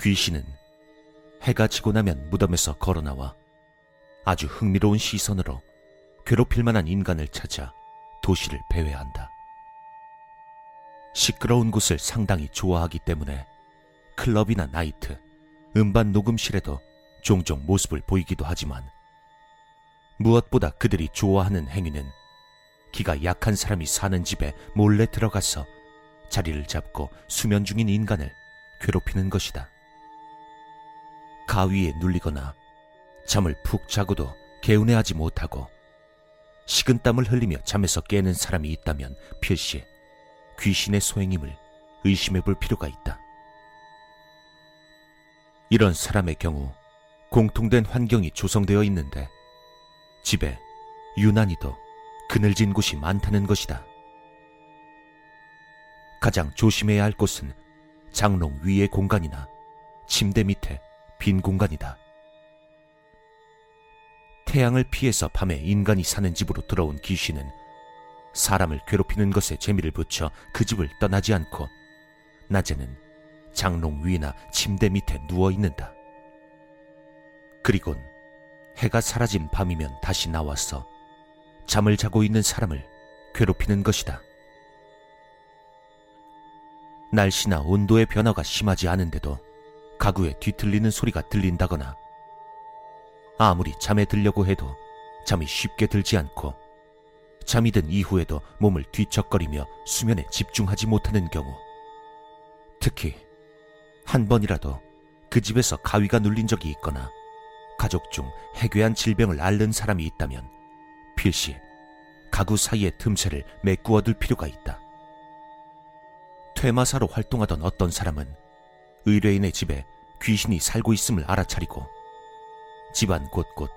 귀신은 해가 지고 나면 무덤에서 걸어 나와 아주 흥미로운 시선으로 괴롭힐 만한 인간을 찾아 도시를 배회한다. 시끄러운 곳을 상당히 좋아하기 때문에 클럽이나 나이트, 음반 녹음실에도 종종 모습을 보이기도 하지만 무엇보다 그들이 좋아하는 행위는 기가 약한 사람이 사는 집에 몰래 들어가서 자리를 잡고 수면 중인 인간을 괴롭히는 것이다. 가위에 눌리거나 잠을 푹 자고도 개운해하지 못하고 식은땀을 흘리며 잠에서 깨는 사람이 있다면 필시 귀신의 소행임을 의심해 볼 필요가 있다. 이런 사람의 경우 공통된 환경이 조성되어 있는데 집에 유난히도 그늘진 곳이 많다는 것이다. 가장 조심해야 할 곳은 장롱 위의 공간이나 침대 밑에 빈 공간이다. 태양을 피해서 밤에 인간이 사는 집으로 들어온 귀신은 사람을 괴롭히는 것에 재미를 붙여 그 집을 떠나지 않고 낮에는 장롱 위나 침대 밑에 누워 있는다. 그리곤 해가 사라진 밤이면 다시 나와서 잠을 자고 있는 사람을 괴롭히는 것이다. 날씨나 온도의 변화가 심하지 않은데도 가구에 뒤틀리는 소리가 들린다거나 아무리 잠에 들려고 해도 잠이 쉽게 들지 않고 잠이 든 이후에도 몸을 뒤척거리며 수면에 집중하지 못하는 경우 특히 한 번이라도 그 집에서 가위가 눌린 적이 있거나 가족 중 해괴한 질병을 앓는 사람이 있다면 필시 가구 사이의 틈새를 메꾸어 둘 필요가 있다. 퇴마사로 활동하던 어떤 사람은 의뢰인의 집에 귀신이 살고 있음을 알아차리고 집안 곳곳,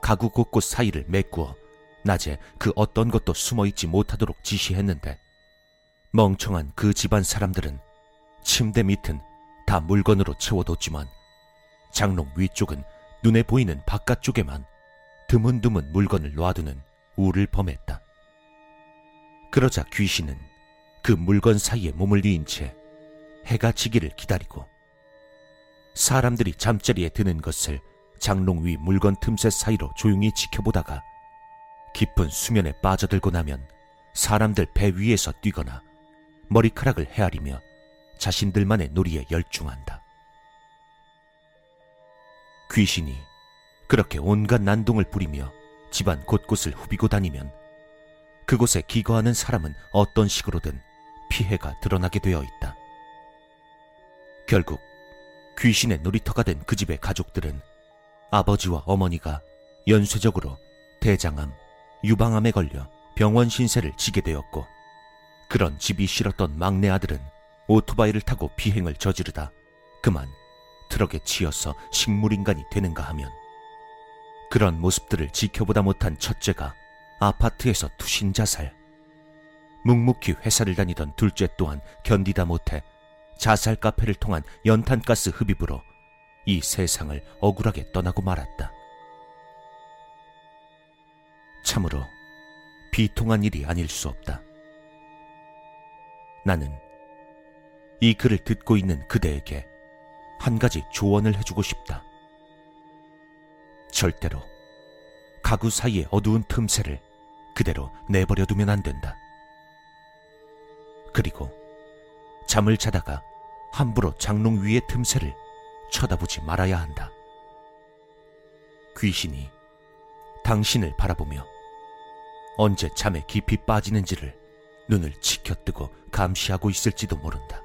가구 곳곳 사이를 메꾸어 낮에 그 어떤 것도 숨어 있지 못하도록 지시했는데 멍청한 그 집안 사람들은 침대 밑은 다 물건으로 채워뒀지만 장롱 위쪽은 눈에 보이는 바깥쪽에만 드문드문 물건을 놔두는 우를 범했다. 그러자 귀신은 그 물건 사이에 몸을 뉘인 채 해가 지기를 기다리고 사람들이 잠자리에 드는 것을 장롱 위 물건 틈새 사이로 조용히 지켜보다가 깊은 수면에 빠져들고 나면 사람들 배 위에서 뛰거나 머리카락을 헤아리며 자신들만의 놀이에 열중한다. 귀신이 그렇게 온갖 난동을 부리며 집안 곳곳을 후비고 다니면 그곳에 기거하는 사람은 어떤 식으로든 피해가 드러나게 되어 있다. 결국 귀신의 놀이터가 된 그 집의 가족들은 아버지와 어머니가 연쇄적으로 대장암, 유방암에 걸려 병원 신세를 지게 되었고 그런 집이 싫었던 막내 아들은 오토바이를 타고 비행을 저지르다 그만 트럭에 치여서 식물인간이 되는가 하면 그런 모습들을 지켜보다 못한 첫째가 아파트에서 투신 자살 묵묵히 회사를 다니던 둘째 또한 견디다 못해 자살 카페를 통한 연탄가스 흡입으로 이 세상을 억울하게 떠나고 말았다. 참으로 비통한 일이 아닐 수 없다. 나는 이 글을 듣고 있는 그대에게 한 가지 조언을 해주고 싶다. 절대로 가구 사이의 어두운 틈새를 그대로 내버려 두면 안 된다. 그리고 잠을 자다가 함부로 장롱 위의 틈새를 쳐다보지 말아야 한다. 귀신이 당신을 바라보며 언제 잠에 깊이 빠지는지를 눈을 치켜뜨고 감시하고 있을지도 모른다.